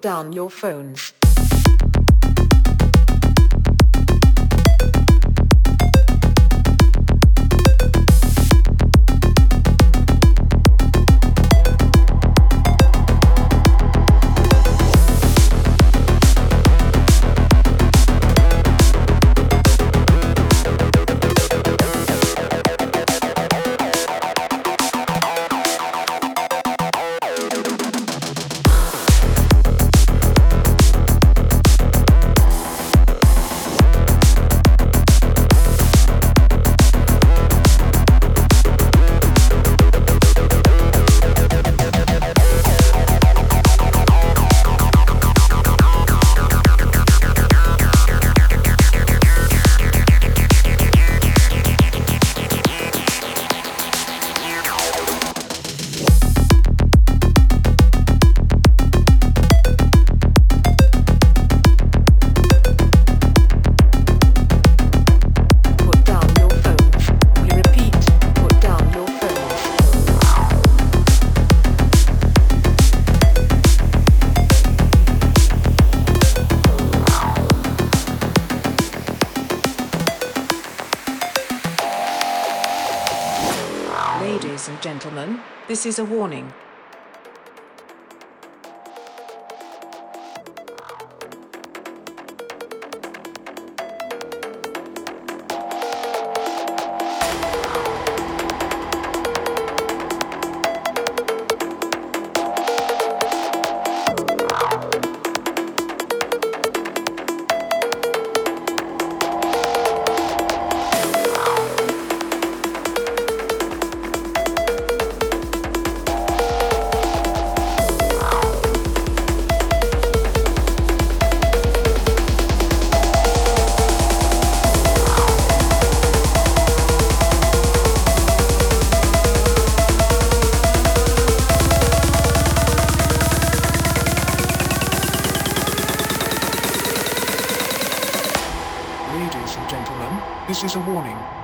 down your phones. This is a warning. This is a warning.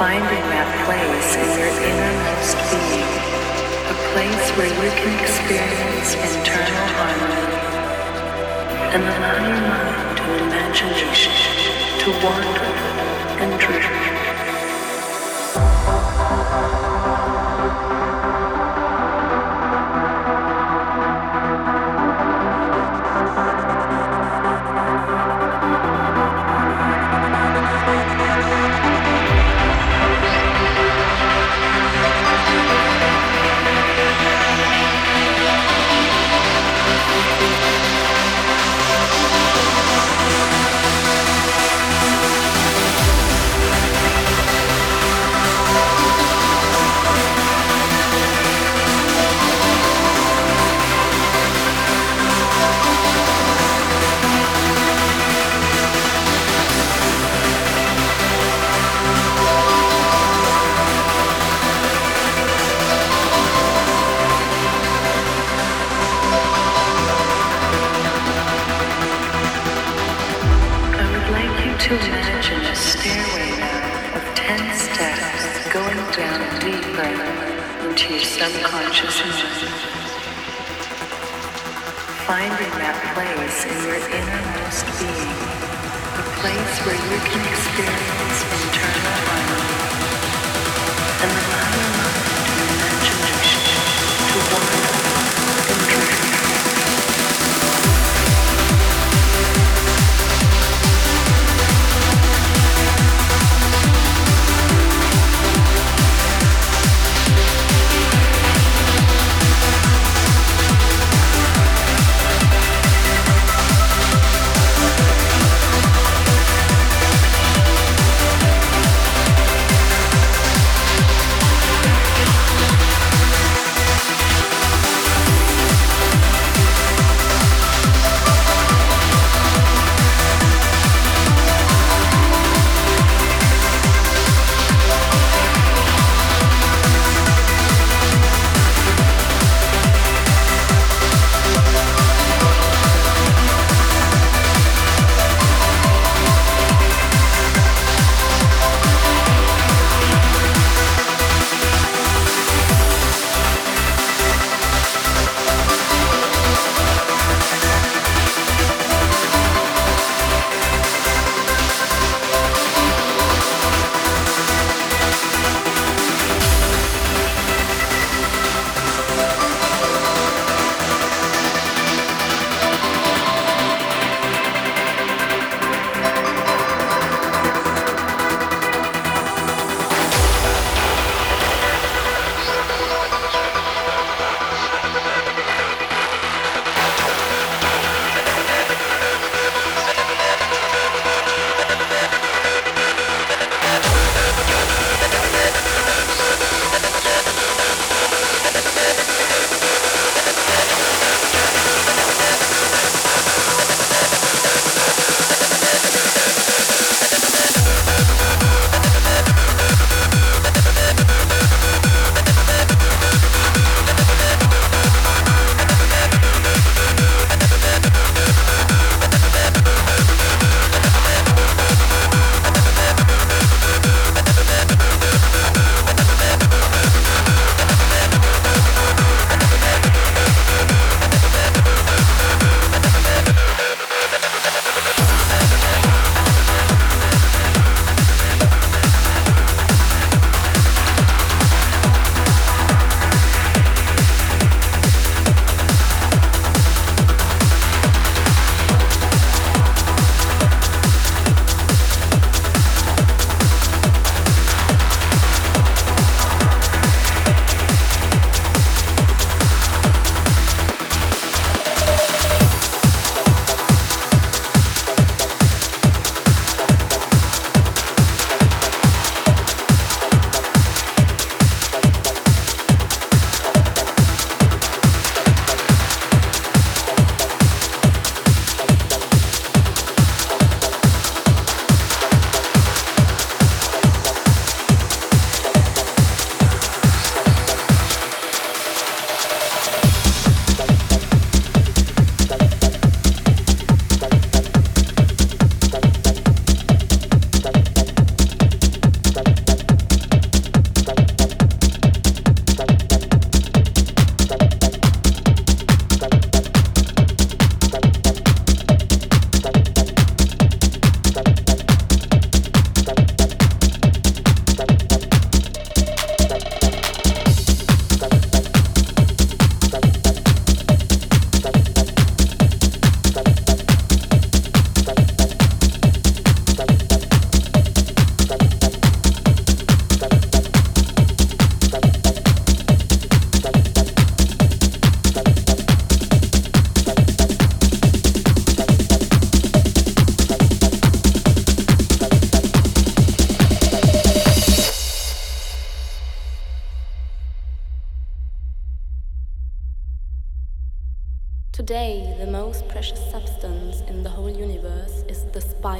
Finding that place in your innermost being, a place where you can experience internal harmony and allow your mind and imagination to wander and drift. To imagine a stairway now of ten steps going down deeper into your subconscious mind. Finding that place in your innermost being, a place where you can experience internal harmony and allow your mind and imagination to wander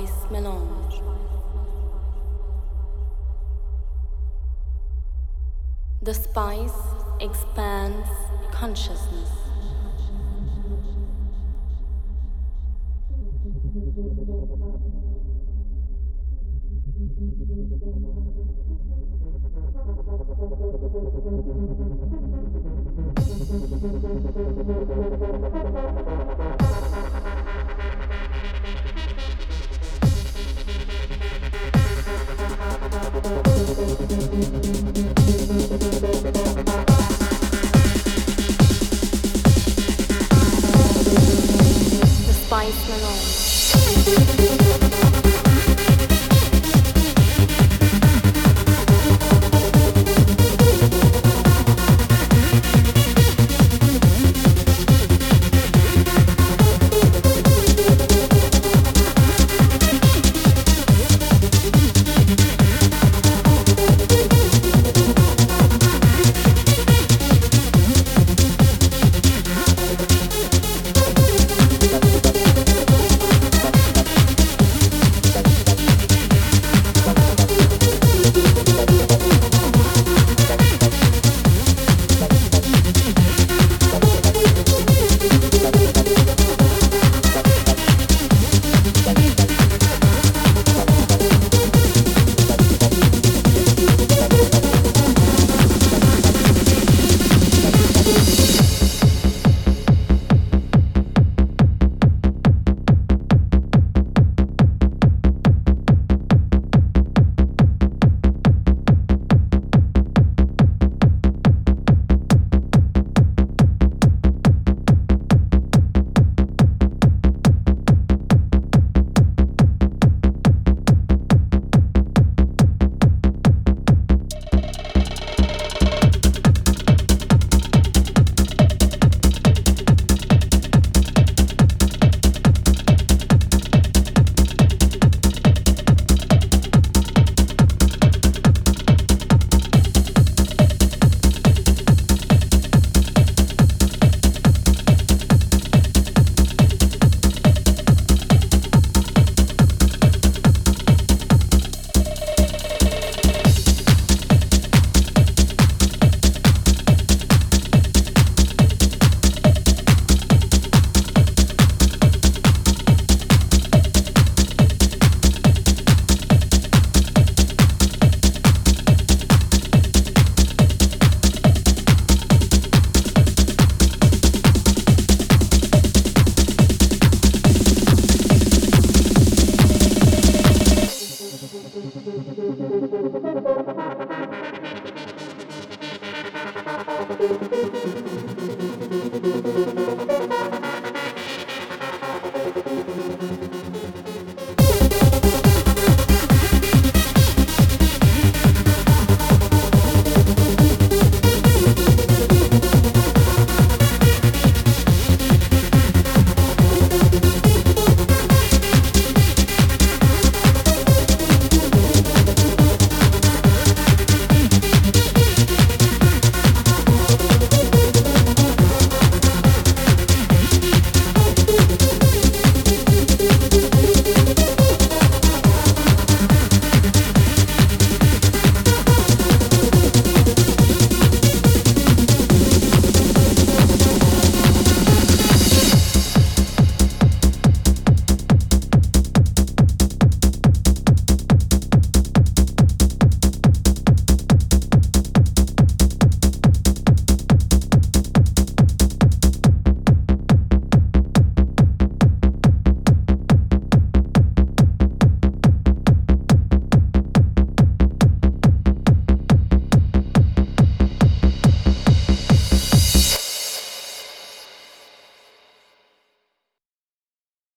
spice melange. The spice expands consciousness.